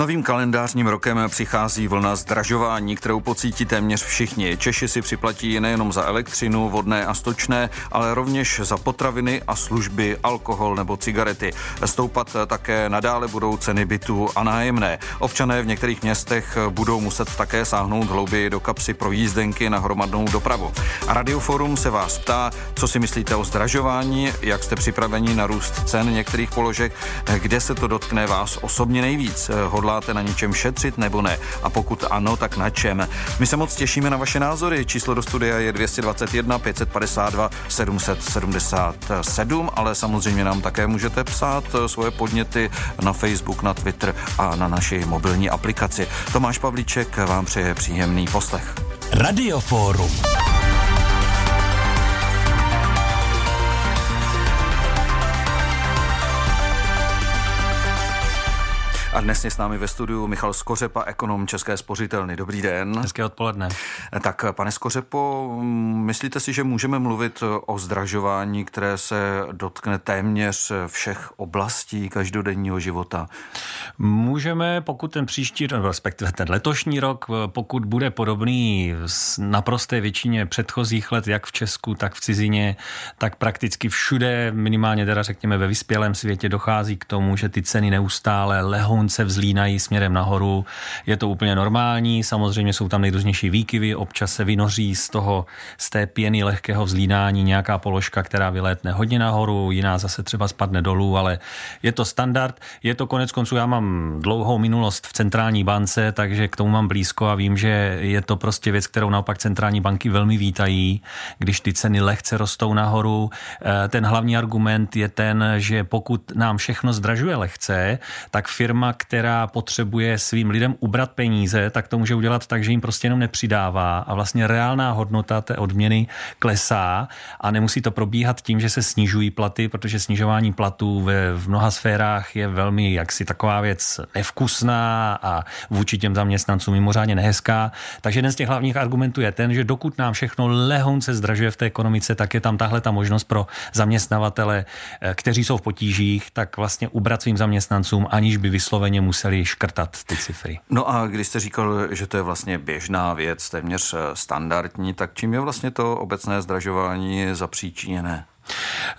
novým kalendářním rokem přichází vlna zdražování, kterou pocítí téměř všichni. Češi si připlatí nejenom za elektřinu, vodné a stočné, ale rovněž za potraviny a služby, alkohol nebo cigarety. Stoupat také nadále budou ceny bytů a nájemné. Občané v některých městech budou muset také sáhnout hlouběji do kapsy pro jízdenky na hromadnou dopravu. A Radioforum se vás ptá, co si myslíte o zdražování, jak jste připraveni na růst cen některých položek, kde se to dotkne vás osobně nejvíc hodláte na něčem šetřit nebo ne? A pokud ano, tak na čem? My se moc těšíme na vaše názory. Číslo do studia je 221 552 777, ale samozřejmě nám také můžete psát svoje podněty na Facebook, na Twitter a na naší mobilní aplikaci. Tomáš Pavlíček vám přeje příjemný poslech. Radioforum. A dnes je s námi ve studiu Michal Skořepa, ekonom České spořitelny. Dobrý den. Hezké odpoledne. Tak, pane Skořepo, myslíte si, že můžeme mluvit o zdražování, které se dotkne téměř všech oblastí každodenního života? Můžeme, pokud ten příští, respektive ten letošní rok, pokud bude podobný naprosté většině předchozích let, jak v Česku, tak v cizině, tak prakticky všude, minimálně teda řekněme ve vyspělém světě, dochází k tomu, že ty ceny neustále lehou slunce vzlínají směrem nahoru. Je to úplně normální, samozřejmě jsou tam nejrůznější výkyvy, občas se vynoří z toho, z té pěny lehkého vzlínání nějaká položka, která vylétne hodně nahoru, jiná zase třeba spadne dolů, ale je to standard. Je to konec konců, já mám dlouhou minulost v centrální bance, takže k tomu mám blízko a vím, že je to prostě věc, kterou naopak centrální banky velmi vítají, když ty ceny lehce rostou nahoru. Eh, ten hlavní argument je ten, že pokud nám všechno zdražuje lehce, tak firma která potřebuje svým lidem ubrat peníze, tak to může udělat tak, že jim prostě jenom nepřidává a vlastně reálná hodnota té odměny klesá a nemusí to probíhat tím, že se snižují platy, protože snižování platů ve, v mnoha sférách je velmi jaksi taková věc nevkusná a vůči těm zaměstnancům mimořádně nehezká. Takže jeden z těch hlavních argumentů je ten, že dokud nám všechno lehonce zdražuje v té ekonomice, tak je tam tahle ta možnost pro zaměstnavatele, eh, kteří jsou v potížích, tak vlastně ubrat svým zaměstnancům, aniž by vyslovili vysloveně museli škrtat ty cifry. No a když jste říkal, že to je vlastně běžná věc, téměř standardní, tak čím je vlastně to obecné zdražování zapříčiněné?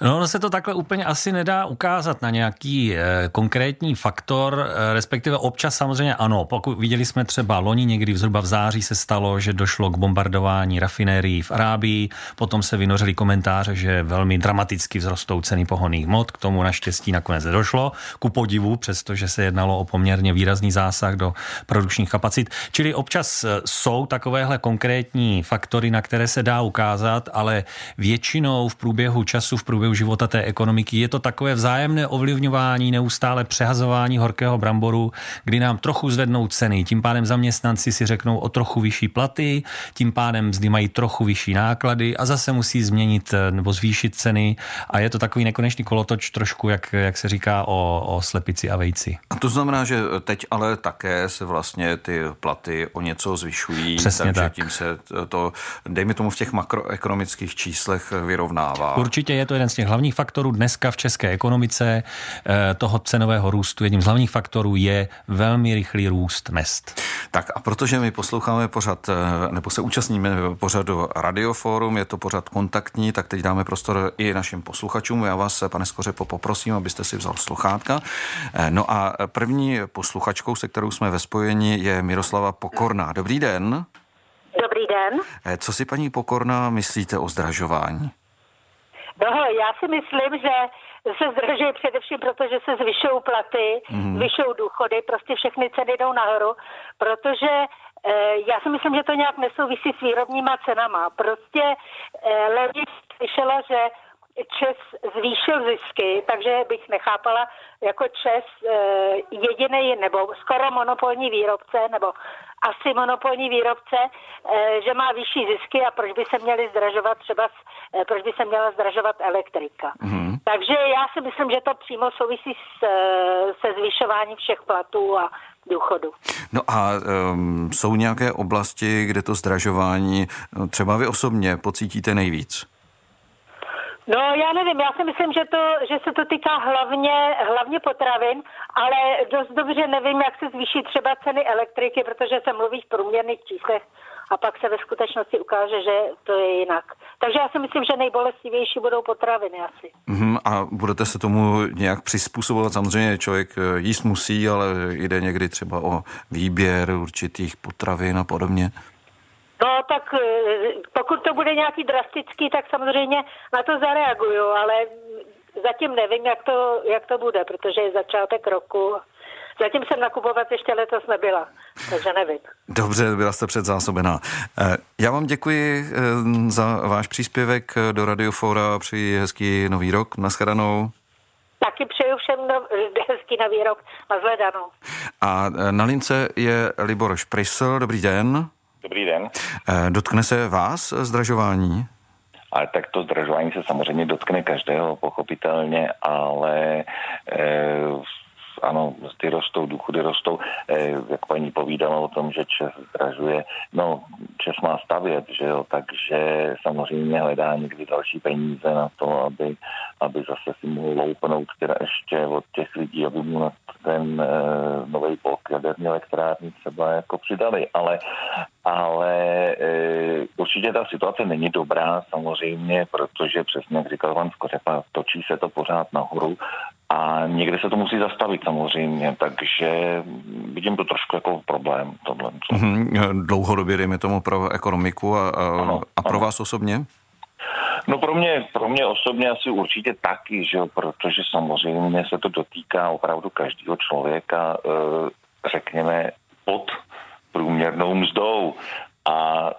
No, ono se to takhle úplně asi nedá ukázat na nějaký e, konkrétní faktor, e, respektive občas samozřejmě ano. Pokud viděli jsme třeba loni někdy zhruba v září se stalo, že došlo k bombardování rafinérií v Arábii, potom se vynořily komentáře, že velmi dramaticky vzrostou ceny pohonných mod, k tomu naštěstí nakonec došlo, ku podivu, přestože se jednalo o poměrně výrazný zásah do produkčních kapacit. Čili občas eh, jsou takovéhle konkrétní faktory, na které se dá ukázat, ale většinou v průběhu času, v průběhu života té ekonomiky. Je to takové vzájemné ovlivňování, neustále přehazování horkého bramboru, kdy nám trochu zvednou ceny. Tím pádem zaměstnanci si řeknou o trochu vyšší platy, tím pádem mzdy mají trochu vyšší náklady a zase musí změnit eh, nebo zvýšit ceny. A je to takový nekonečný kolotoč trošku, jak, jak se říká o, o slepici a vejci. A to znamená, že teď ale také se vlastně ty platy o něco zvyšují. Přesně takže tak. tím se to, dejme tomu v těch makroekonomických číslech vyrovnává. Určitě je to jeden z těch hlavních faktorů dneska v české ekonomice eh, toho cenového růstu. Jedním z hlavních faktorů je velmi rychlý růst mest. Tak a protože my posloucháme pořad, eh, nebo se účastníme pořadu Radioforum, je to pořad kontaktní, tak teď dáme prostor i našim posluchačům. Já vás, pane Skořepo, poprosím, abyste si vzal sluchátka. Eh, no a první posluchačkou, se kterou jsme ve spojení, je Miroslava Pokorná. Dobrý den. Dobrý den. Co si paní Pokorná myslíte o zdražování? No, já si myslím, že se zdržuje především proto, že se zvyšují platy, mm. zvyšují důchody, prostě všechny ceny jdou nahoru, protože e, já si myslím, že to nějak nesouvisí s výrobníma cenama. Prostě e, levně slyšela, že Čes zvýšil zisky, takže bych nechápala jako Čes e, jediný nebo skoro monopolní výrobce nebo asi monopolní výrobce, e, že má vyšší zisky a proč by se měly zdražovat třeba, e, proč by se měla zdražovat elektrika. Mm. Takže já si myslím, že to přímo souvisí s, se zvyšováním všech platů a důchodu. No a um, jsou nějaké oblasti, kde to zdražování třeba vy osobně pocítíte nejvíc? No já nevím, já si myslím, že, to, že se to týká hlavně, hlavně potravin, ale dost dobře nevím, jak se zvýší třeba ceny elektriky, protože se mluví v průměrných číslech a pak se ve skutečnosti ukáže, že to je jinak. Takže já si myslím, že nejbolestivější budou potraviny asi. Mm, a budete se tomu nějak přizpůsobovat? Samozřejmě člověk eh, jíst musí, ale jde někdy třeba o výběr určitých potravin a podobně. No tak eh, pokud to bude nějaký drastický, tak samozřejmě na to zareaguju, ale zatím nevím, jak to, jak to bude, protože je začátek roku. Zatím jsem nakupovat ještě letos nebyla, takže nevím. Dobře, byla jste předzásobená. Eh, já vám děkuji eh, za váš příspěvek do Radiofora. Přeji hezký nový rok. Naschledanou. Taky přeju všem no, hezký nový rok. Nazledanou. A na lince je Libor Šprysl. Dobrý den. Dobrý den. Eh, dotkne se vás zdražování? Ale tak to zdražování se samozřejmě dotkne každého, pochopitelně, ale eh, ano, ty rostou, důchody rostou, eh, jak paní povídala o tom, že Čes zdražuje, no Čes má stavět, že jo, takže samozřejmě hledá někdy další peníze na to, aby, aby zase si mohl loupnout teda ještě od těch lidí, aby mu na ten eh, nový blok jaderní elektrárny třeba jako přidali, ale, ale eh, určitě ta situace není dobrá samozřejmě, protože přesně jak říkal pan Skořepa, točí se to pořád nahoru a někde se to musí zastavit samozřejmě, takže vidím to trošku jako problém. Tohle. Mm-hmm. Dlouhodobě, dejme tomu, pro ekonomiku a, a, ano, a pro ano. vás osobně? No pro mě, pro mě osobně asi určitě taky, že jo, protože samozřejmě se to dotýká opravdu každého člověka, e, řekněme, pod průměrnou mzdou. A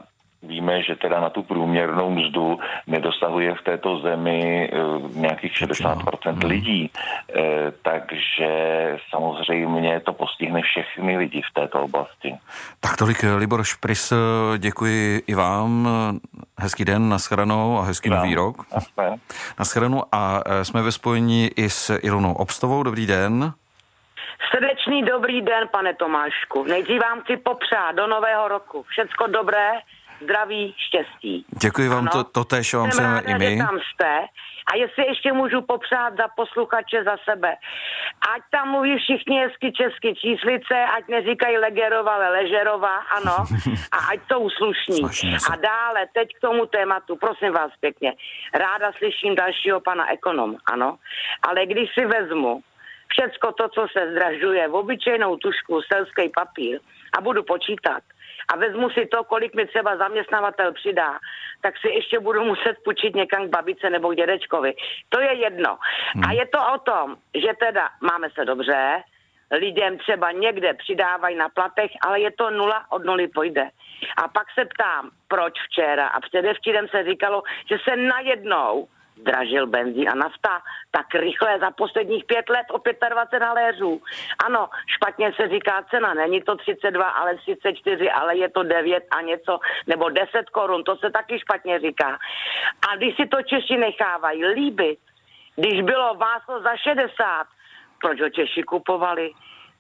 Víme, že teda na tu průměrnou mzdu nedosahuje v této zemi eh, nějakých 60% hmm. lidí, eh, takže samozřejmě to postihne všechny lidi v této oblasti. Tak tolik eh, Libor Špris, děkuji i vám. Hezký den, naschledanou a hezký nový rok. Naschledanou a jsme ve spojení i s Ilonou Obstovou. Dobrý den. Srdečný dobrý den, pane Tomášku. Nejdřív vám chci popřát do nového roku. Všecko dobré, zdraví, štěstí. Děkuji vám, ano? to, to tež vám chceme i my. Že tam jste. A jestli ještě můžu popřát za posluchače za sebe. Ať tam mluví všichni hezky česky číslice, ať neříkají Legerova, ale Ležerova, ano. A ať jsou slušní. A dále, teď k tomu tématu, prosím vás pěkně. Ráda slyším dalšího pana ekonom, ano. Ale když si vezmu všecko to, co se zdražuje, v obyčejnou tušku, selský papír a budu počítat, a vezmu si to, kolik mi třeba zaměstnavatel přidá, tak si ještě budu muset půjčit někam k babice nebo k dědečkovi. To je jedno. Hmm. A je to o tom, že teda máme se dobře, lidem třeba někde přidávají na platech, ale je to nula od nuly pojde. A pak se ptám, proč včera a předevčírem se říkalo, že se najednou zdražil benzín a nafta tak rychle za posledních pět let o 25 haléřů. Ano, špatně se říká cena, není to 32, ale 34, ale je to 9 a něco, nebo 10 korun, to se taky špatně říká. A když si to Češi nechávají líbit, když bylo váslo za 60, proč ho Češi kupovali?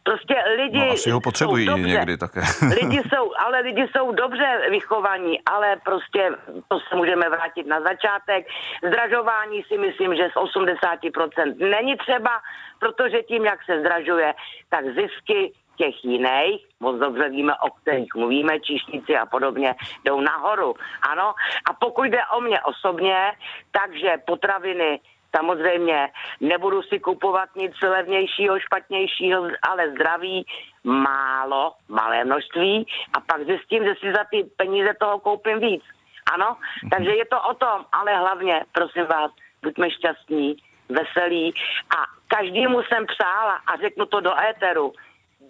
Prostě lidi no, asi ho potřebují dobře, někdy také. lidi jsou, ale lidi jsou dobře vychovaní, ale prostě to se můžeme vrátit na začátek. Zdražování si myslím, že z 80% není třeba, protože tím, jak se zdražuje, tak zisky těch jiných, moc dobře víme, o kterých mluvíme, číšníci a podobně, jdou nahoru. Ano, a pokud jde o mě osobně, takže potraviny Samozřejmě nebudu si kupovat nic levnějšího, špatnějšího, ale zdraví málo, malé množství. A pak zjistím, že si za ty peníze toho koupím víc. Ano, takže je to o tom, ale hlavně, prosím vás, buďme šťastní, veselí. A každému jsem přála a řeknu to do éteru,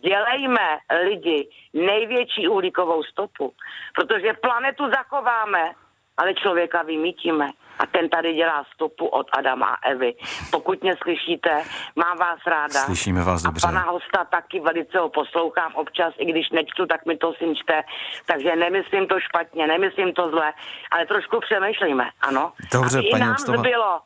dělejme lidi největší uhlíkovou stopu, protože planetu zachováme, ale člověka vymítíme a ten tady dělá stopu od Adama a Evy. Pokud mě slyšíte, mám vás ráda. Slyšíme vás dobře. A pana hosta taky velice ho poslouchám občas, i když nečtu, tak mi to synčte. Takže nemyslím to špatně, nemyslím to zle, ale trošku přemýšlíme, ano. Dobře, aby paní i nás bylo,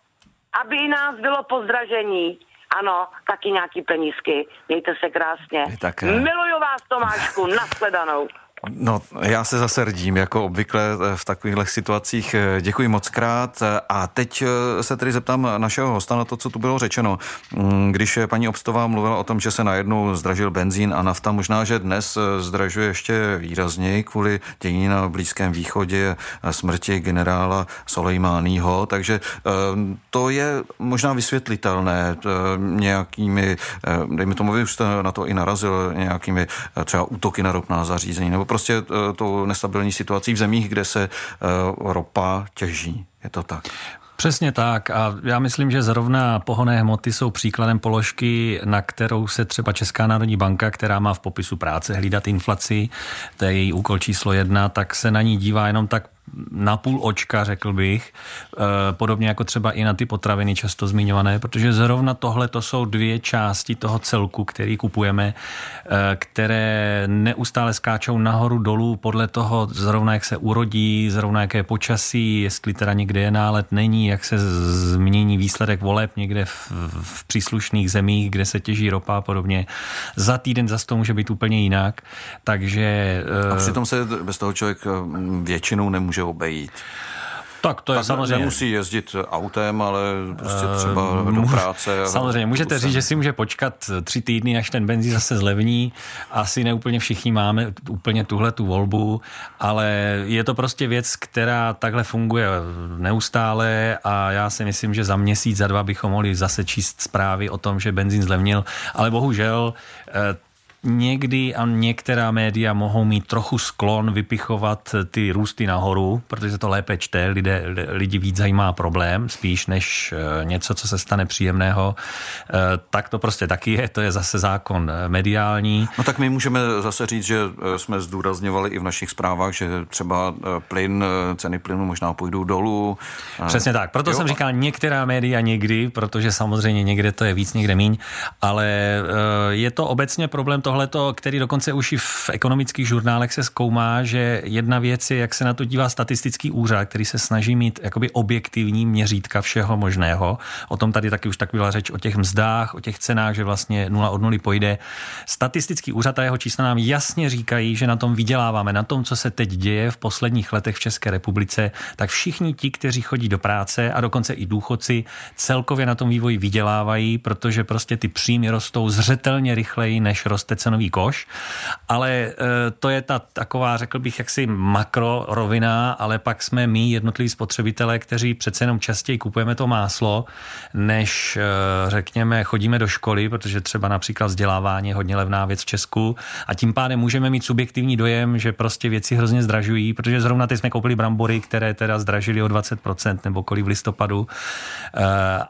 aby i nás bylo pozdražení, ano, taky nějaký penízky. Mějte se krásně. Také. Miluju vás, Tomášku, nashledanou. No, já se zase rdím, jako obvykle v takovýchhle situacích. Děkuji moc krát. A teď se tedy zeptám našeho hosta na to, co tu bylo řečeno. Mm, když paní Obstová mluvila o tom, že se najednou zdražil benzín a nafta, možná, že dnes zdražuje ještě výrazněji kvůli dění na Blízkém východě smrti generála Soleimányho, takže to je možná vysvětlitelné nějakými, dejme tomu, vy už jste na to i narazil, nějakými třeba útoky na ropná zařízení nebo prostě eh, tou nestabilní situací v zemích, kde se eh, ropa těží. Je to tak? Přesně tak a já myslím, že zrovna pohonné hmoty jsou příkladem položky, na kterou se třeba Česká národní banka, která má v popisu práce hlídat inflaci, to je její úkol číslo jedna, tak se na ní dívá jenom tak na půl očka, řekl bych, eh, podobně jako třeba i na ty potraviny často zmiňované, protože zrovna tohle to jsou dvě části toho celku, který kupujeme, eh, které neustále skáčou nahoru dolů podle toho zrovna jak se urodí, zrovna jaké počasí, jestli teda někde je nálet, není, jak se změní výsledek voleb někde v, v příslušných zemích, kde se těží ropa a podobně. Za týden zase to může být úplně jinak, takže... A přitom se bez toho člověk většinou nemůže může obejít. Tak to je tak samozřejmě. Nemusí jezdit autem, ale prostě eh, třeba uh, do práce. Samozřejmě, můžete říct, že si může počkat tři týdny, až ten benzín zase zlevní. Asi ne úplně všichni máme úplně tuhle tu volbu, ale je to prostě věc, která takhle funguje neustále a já si myslím, že za měsíc, za dva bychom mohli zase číst zprávy o tom, že benzín zlevnil, ale bohužel eh, někdy a některá média mohou mít trochu sklon vypichovat ty růsty nahoru, protože se to lépe čte, lidé, lidi víc zajímá problém, spíš než eh, něco, co se stane příjemného. Eh, tak to prostě taky je, to je zase zákon eh, mediální. No tak my můžeme zase říct, že jsme zdůrazňovali i v našich zprávách, že třeba plyn, ceny plynu možná půjdou dolů. Přesně tak, proto jo. jsem říkal některá média někdy, protože samozřejmě někde to je víc, někde míň, ale je to obecně problém toho, tohleto, který dokonce už i v ekonomických žurnálech se zkoumá, že jedna věc je, jak se na to dívá statistický úřad, který se snaží mít jakoby objektivní měřítka všeho možného. O tom tady taky už tak byla řeč o těch mzdách, o těch cenách, že vlastně nula od nuly pojde. Statistický úřad a jeho čísla nám jasně říkají, že na tom vyděláváme, na tom, co se teď děje v posledních letech v České republice, tak všichni ti, kteří chodí do práce a dokonce i důchodci, celkově na tom vývoji vydělávají, protože prostě ty příjmy rostou zřetelně rychleji, než roste cenový koš, ale e, to je ta taková, řekl bych, jaksi makro rovina, ale pak jsme my, jednotliví spotřebitelé, kteří přece jenom častěji kupujeme to máslo, než e, řekněme chodíme do školy, protože třeba například vzdělávání je hodně levná věc v Česku. A tím pádem můžeme mít subjektivní dojem, že prostě věci hrozně zdražují, protože zrovna teď jsme koupili brambory, které teda zdražily o 20% nebo kolik v listopadu, e,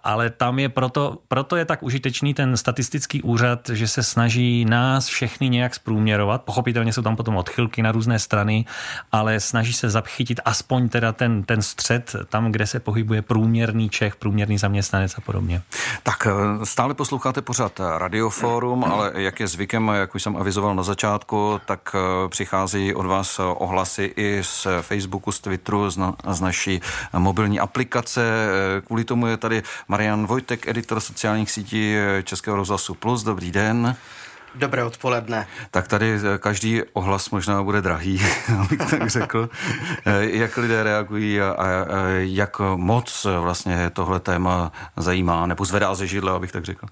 ale tam je proto, proto je tak užitečný ten statistický úřad, že se snaží nás nás všechny nějak zprůměrovat. Pochopitelně jsou tam potom odchylky na různé strany, ale snaží se zachytit aspoň teda ten, ten střed tam, kde se pohybuje průměrný Čech, průměrný zaměstnanec a podobně. Tak eh, stále posloucháte pořád Radioforum, ale jak je zvykem, jak už jsem avizoval na začátku, tak eh, přichází od vás ohlasy i z Facebooku, z Twitteru, z, na, z naší mobilní aplikace. Eh, kvůli tomu je tady Marian Vojtek, editor sociálních sítí Českého rozhlasu Plus. Dobrý den. Dobré odpoledne. Tak tady každý ohlas možná bude drahý, abych tak řekl. Eh, jak lidé reagují a, a jak moc vlastně tohle téma zajímá nebo zvedá ze židle, abych tak řekl?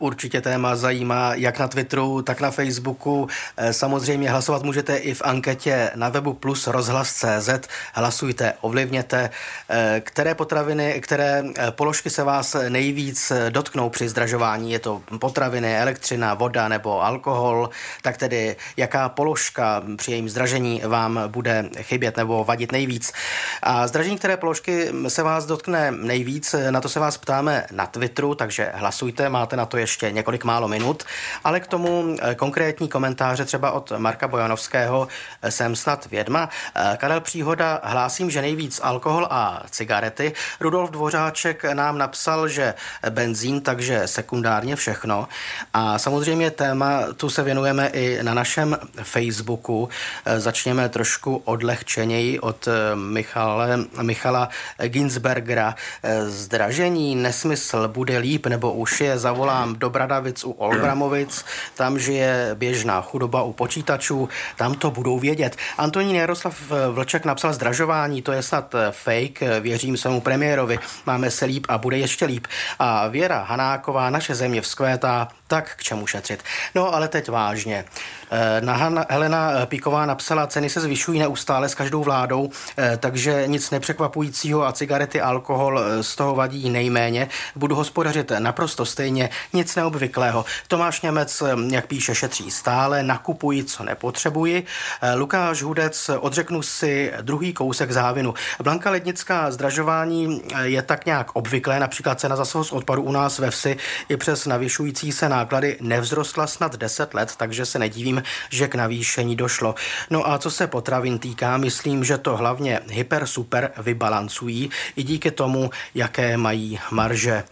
Určitě téma zajímá jak na Twitteru, tak na Facebooku. Eh, samozřejmě hlasovat můžete i v anketě na webu plus rozhlas.cz. Hlasujte, ovlivněte, eh, které potraviny, které eh, položky se vás nejvíc dotknou při zdražování. Je to potraviny, elektřina, voda nebo alkohol. Tak tedy jaká položka při jejím zdražení vám bude chybět nebo vadit nejvíc. A zdražení které položky se vás dotkne nejvíc, na to se vás ptáme na Twitteru, takže hlasujte, máte na to ještě ještě několik málo minut, ale k tomu eh, konkrétní komentáře třeba od Marka Bojanovského eh, jsem snad vědma. Eh, Karel Příhoda hlásím, že nejvíc alkohol a cigarety. Rudolf Dvořáček nám napsal, že benzín, takže sekundárně všechno. A samozřejmě téma tu se věnujeme i na našem Facebooku. Začněme trošku odlehčeněji od Michale, Michala Ginsbergera. Zdražení, nesmysl, bude líp, nebo už je zavolám Dobradavic u Olbramovic, tam žije běžná chudoba u počítačů, tam to budou vědět. Antonín Jaroslav Vlček napsal zdražování, to je snad fake, věřím svému premiérovi, máme se líp a bude ještě líp. A Věra Hanáková, naše země vzkvétá, tak k čemu šetřit. No ale teď vážně. Eh, na Helena Píková napsala, ceny se zvyšují neustále s každou vládou, eh, takže nic nepřekvapujícího a cigarety, alkohol eh, z toho vadí nejméně. Budu hospodařit naprosto stejně, nic neobvyklého. Tomáš Němec, jak píše, šetří stále, nakupuji, co nepotřebuji. Lukáš Hudec, odřeknu si druhý kousek závinu. Blanka Lednická, zdražování je tak nějak obvyklé, například cena za z odpadu u nás ve vsi i přes navyšující se náklady nevzrostla snad 10 let, takže se že k navýšení došlo. No a co se potravin týká, myslím, že to hlavně hyper super vybalancují i díky tomu, jaké mají marže.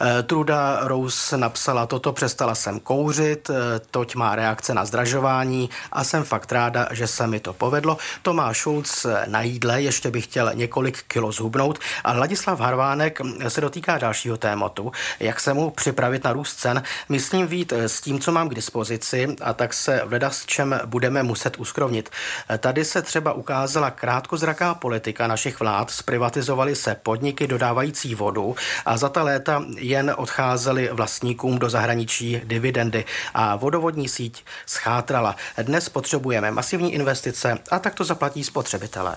Eh, Truda Rose napsala, toto přestala jsem kouřit, eh, toť má reakce na zdražování a jsem fakt ráda, že se mi to povedlo. Tomáš Šulc eh, na jídle ještě bych chtěl několik kilo zhubnout a Ladislav Harvánek se dotýká dalšího tématu, jak se mu připravit na růst cen. Myslím vít s tím, co mám k dispozici a tak se leda s čem budeme muset uskrovnit. Tady se třeba ukázala krátkozraká politika našich vlád, zprivatizovali se podniky dodávající vodu a za ta léta jen odcházely vlastníkům do zahraničí dividendy a vodovodní síť schátrala. Dnes potřebujeme masivní investice a tak to zaplatí spotřebitelé.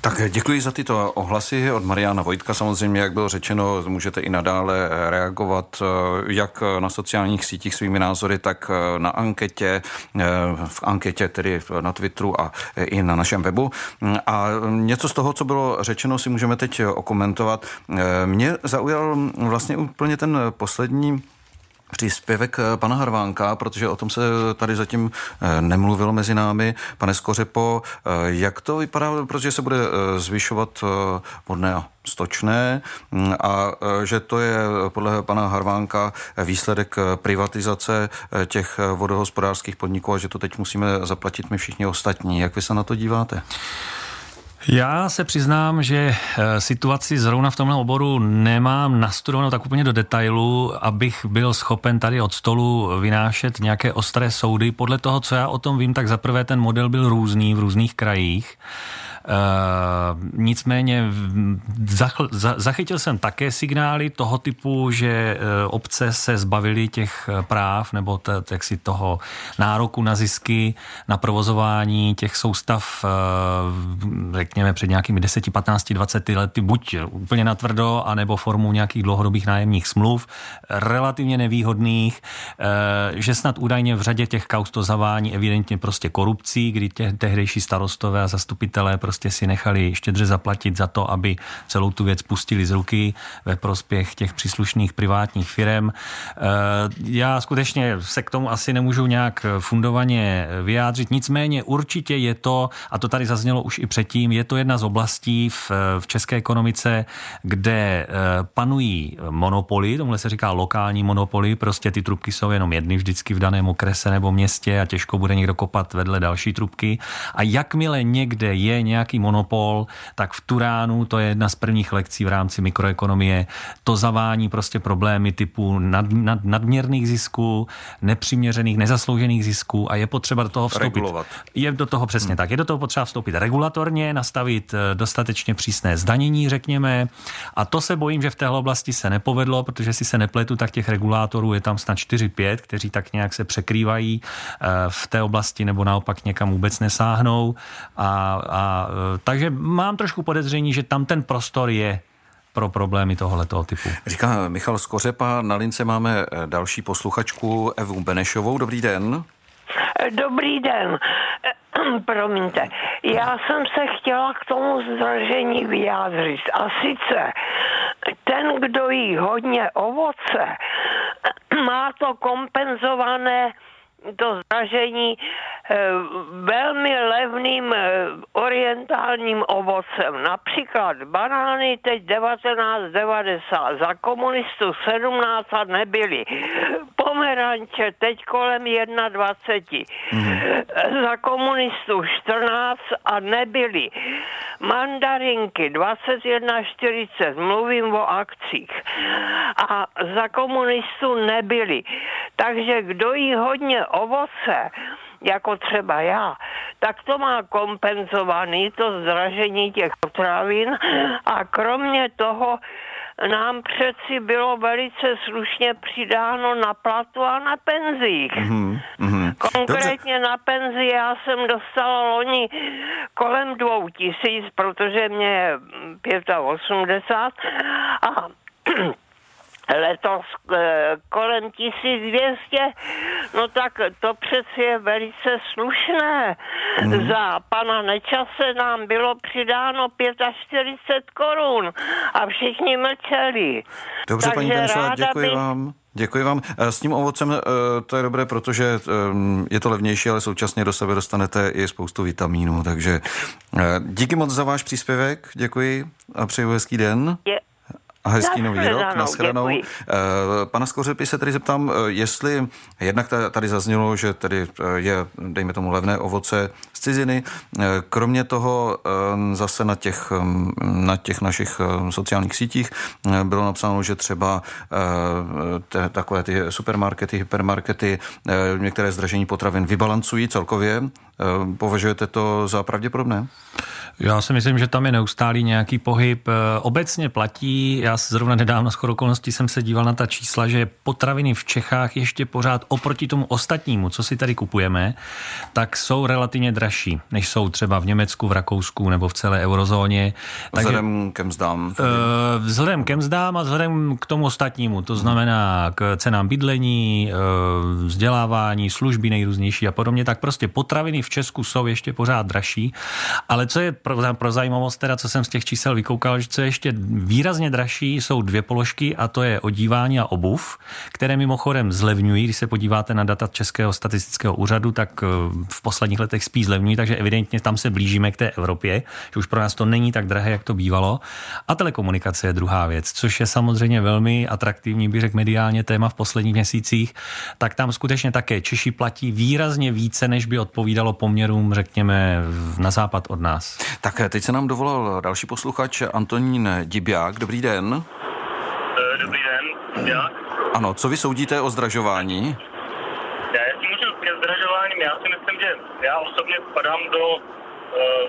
Tak děkuji za tyto ohlasy od Mariana Vojtka. Samozřejmě, jak bylo řečeno, můžete i nadále reagovat eh, jak na sociálních sítích svými názory, tak eh, na anketě, eh, v anketě tedy na Twitteru a i na našem webu. A něco z toho, co bylo řečeno, si můžeme teď okomentovat. Mě zaujal vlastně úplně ten poslední příspěvek eh, pana Harvánka, protože o tom se tady zatím eh, nemluvilo mezi námi. Pane Skořepo, eh, jak to vypadá, protože se bude zvyšovat vodné a stočné mm, a že to je podle pana Harvánka výsledek privatizace těch vodohospodářských podniků a že to teď musíme zaplatit my všichni ostatní. Jak vy se na to díváte? Já se přiznám, že eh, situaci zrovna v tomhle oboru nemám nastudovanou tak úplně do detailu, abych byl schopen tady od stolu vynášet nějaké ostré soudy. Podle toho, co já o tom vím, tak zaprvé ten model byl různý v různých krajích. Uh, nicméně zachl, za, zachytil jsem také signály toho typu, že uh, obce se zbavily těch eh, práv nebo t, si toho nároku na zisky, na provozování těch soustav, řekněme před nějakými 10, 15, 20 lety, buď úplně natvrdo, anebo formou nějakých dlouhodobých nájemních smluv, relativně nevýhodných, že snad údajně v řadě těch kaus to zavání evidentně prostě korupcí, kdy těch tehdejší starostové a zastupitelé prostě si nechali štědře zaplatit za to, aby celou tu věc pustili z ruky ve prospěch těch příslušných privátních firm. Eh, já skutečně se k tomu asi nemůžu nějak fundovaně vyjádřit, nicméně určitě je to, a to tady zaznělo už i předtím, je to jedna z oblastí v, v české ekonomice, kde eh, panují monopoly, tomuhle se říká lokální monopoly, prostě ty trubky jsou jenom jedny vždycky v daném okrese nebo městě a těžko bude někdo kopat vedle další trubky. A jakmile někde je nějak nějaký monopol, tak v Turánu, to je jedna z prvních lekcí v rámci mikroekonomie, to zavání prostě problémy typu nad, nad, nadměrných zisků, nepřiměřených, nezasloužených zisků a je potřeba do toho vstoupit. Regulovat. Je do toho přesně hmm. tak. Je do toho potřeba vstoupit regulatorně, nastavit eh, dostatečně přísné zdanění, řekněme. A to se bojím, že v téhle oblasti se nepovedlo, protože si se nepletu, tak těch regulátorů je tam snad 4-5, kteří tak nějak se překrývají eh, v té oblasti nebo naopak někam vůbec nesáhnou. A, a takže mám trošku podezření, že tam ten prostor je pro problémy tohoto typu. Říká Michal Skořepa, na lince máme eh, další posluchačku Evu Benešovou. Dobrý den. Dobrý den. Promiňte, já jsem se chtěla k tomu zdražení vyjádřit. A sice ten, kdo jí hodně ovoce, má to kompenzované to zdražení velmi levným orientálním ovocem. Například banány teď 1990, za komunistů 17 a nebyly. Pomeranče teď kolem 21. Mm-hmm. Za komunistů 14 a nebyly. Mandarinky 21,40, mluvím o akcích. A za komunistů nebyly. Takže kdo jí hodně ovoce, jako třeba já, tak to má kompenzovaný to zdražení těch potravin a kromě toho nám přeci bylo velice slušně přidáno na platu a na penzích. Mm-hmm. Konkrétně Dobře. na penzi já jsem dostala loni kolem dvou tisíc, protože mě je 85 a letos eh, kolem 1200, no tak to přeci je velice slušné. Hmm. Za pana Nečase nám bylo přidáno 45 korun a všichni mlčeli. Dobře, Takže paní Benešová, děkuji by... vám. Děkuji vám. Eh, s tím ovocem eh, to je dobré, protože je to levnější, ale současně do sebe dostanete i spoustu vitamínů. Takže díky moc za váš příspěvek, děkuji a přeju hezký den. Je, a hezký nový rok, nashledanou. Eh, pana Skořepy se tedy zeptám, eh, jestli jednak tady zaznělo, že tedy eh, je, dejme tomu, levné ovoce z ciziny. Kromě toho zase na těch, na těch našich sociálních sítích bylo napsáno, že třeba te, takové ty supermarkety, hypermarkety některé zdražení potravin vybalancují celkově. Považujete to za pravděpodobné? Já si myslím, že tam je neustálý nějaký pohyb. Obecně platí, já zrovna nedávno s okolností jsem se díval na ta čísla, že potraviny v Čechách ještě pořád oproti tomu ostatnímu, co si tady kupujeme, tak jsou relativně dražší, než jsou třeba v Německu, v Rakousku nebo v celé eurozóně. Vzhledem ke mzdám? Tedy? Eh, vzhledem ke mzdám a vzhledem k tomu ostatnímu, to znamená k cenám bydlení, eh, vzdělávání, služby nejrůznější a podobně, tak prostě potraviny v Česku jsou ještě pořád dražší. Ale co je pro, pro zajímavost, teda, co jsem z těch čísel vykoukal, že co je ještě výrazně dražší, jsou dvě položky a to je odívání a obuv, které mimochodem zlevňují. Když se podíváte na data Českého statistického úřadu, tak eh, v posledních letech spíš zlevňují, takže evidentně tam se blížíme k té Evropě, že už pro nás to není tak drahé, jak to bývalo. A telekomunikace je druhá věc, což je samozřejmě velmi atraktivní, bych řekl, mediálně téma v posledních měsících. Tak tam skutečně také Češi platí výrazně více, než by odpovídalo poměrům, řekněme, na západ od nás. Tak teď se nám dovolal další posluchač Antonín Dibiák. Dobrý den. Eh, dobrý den, já. Ano, co vy soudíte o zdražování? Já jestli můžu ke zdražování, já si myslím, že já osobně spadám do uh,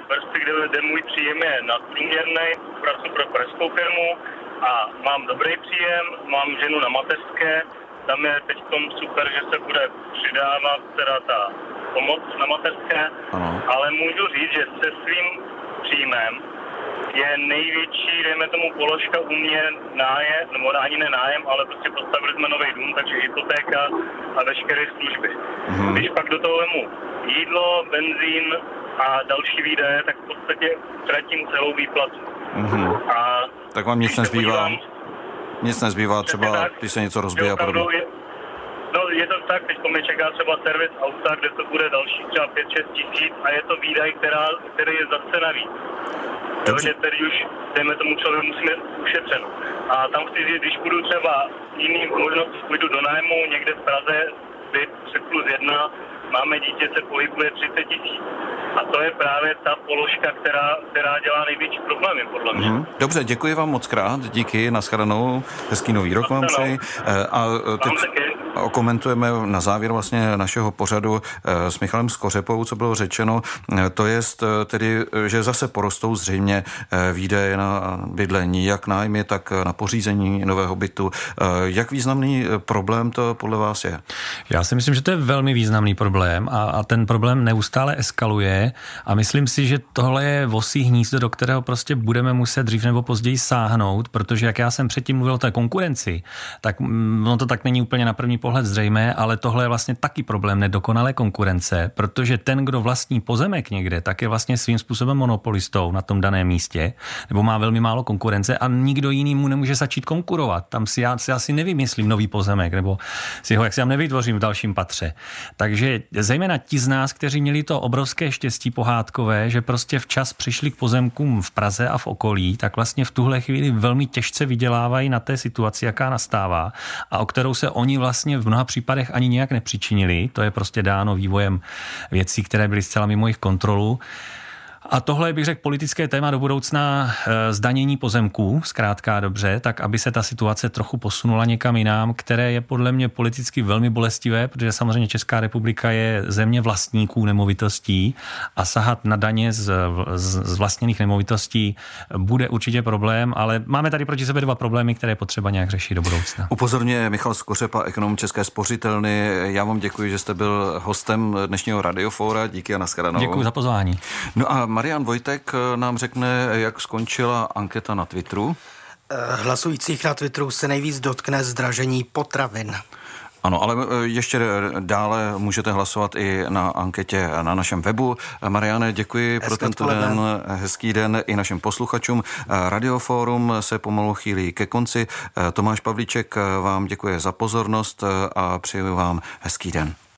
vrstvy, kde, kde můj příjem je nadprůměrný, pracuji pro pražskou firmu a mám dobrý příjem, mám ženu na mateřské, tam je teď tom super, že se bude přidávat teda ta pomoc na mateřské, ano. ale můžu říct, že se svým příjmem je největší, dejme tomu, položka u mě nájem, nebo ani ne nájem, ale prostě postavili jsme nový dům, takže hypotéka a veškeré služby. Mm-hmm. Když pak do toho vemu jídlo, benzín a další výdaje, tak v podstatě tratím celou výplatu. Mm-hmm. A tak vám nic nezbývá? Podívám, nic nezbývá třeba, když se něco rozbije a podobně. No je to tak, teď mě čeká třeba servis auta, kde to bude další třeba 5-6 tisíc a je to výdaj, která, který je zase navíc. Jo, že tedy už, dejme tomu člověk, musíme ušetřeno. A tam chci říct, když půjdu třeba jiný možnost, půjdu do nájmu někde v Praze, byt 3 plus 1, máme dítě, se pohybuje 30 tisíc. A to je právě ta položka, která, která dělá největší problémy, podle mě. Mm, dobře, děkuji vám moc krát, díky, nashledanou, hezký nový rok vám přeji. Eh, a eh, teď okomentujeme na závěr vlastně našeho pořadu eh, s Michalem Skořepou, co bylo řečeno, to je tedy, že zase porostou zřejmě výdaje na bydlení, jak nájmy, tak na pořízení nového bytu. Jak významný problém to podle vás je? Já si myslím, že to je velmi významný problém a, a ten problém neustále eskaluje a myslím si, že tohle je vosí hnízdo, do kterého prostě budeme muset dřív nebo později sáhnout, protože jak já jsem předtím mluvil o té konkurenci, tak no to tak není úplně na první pohled zřejmé, ale tohle je vlastně taky problém nedokonalé konkurence, protože ten, kdo vlastní pozemek někde, tak je vlastně svým způsobem monopolistou na tom daném místě, nebo má velmi málo konkurence a nikdo jiný mu nemůže začít konkurovat. Tam si já si asi nevymyslím nový pozemek, nebo si ho jak si nevytvořím v dalším patře. Takže zejména ti z nás, kteří měli to obrovské štěstí pohádkové, že prostě včas přišli k pozemkům v Praze a v okolí, tak vlastně v tuhle chvíli velmi těžce vydělávají na té situaci, jaká nastává a o kterou se oni vlastně v mnoha případech ani nějak nepřičinili. To je prostě dáno vývojem věcí, které byly zcela mimo jejich kontrolu. A tohle bych řekl politické téma do budoucna eh, zdanění pozemků, zkrátka dobře, tak aby se ta situace trochu posunula někam jinam, které je podle mě politicky velmi bolestivé, protože samozřejmě Česká republika je země vlastníků nemovitostí a sahat na daně z, z, z vlastněných nemovitostí bude určitě problém, ale máme tady proti sebe dva problémy, které je potřeba nějak řešit do budoucna. Upozorně Michal Skořepa, ekonom České spořitelny. Já vám děkuji, že jste byl hostem dnešního radiofóra. Díky a nashledanou. Děkuji za pozvání. No a Marian Vojtek eh, nám řekne, jak skončila anketa na Twitteru. Eh, hlasujících na Twitteru se nejvíc dotkne zdražení potravin. Ano, ale eh, ještě dále můžete hlasovat i na anketě na našem webu. Mariane, děkuji Hezké pro tento den. Hezký den i našim posluchačům. Radioforum se pomalu chýlí ke konci. Tomáš Pavlíček vám děkuje za pozornost a přeji vám hezký den.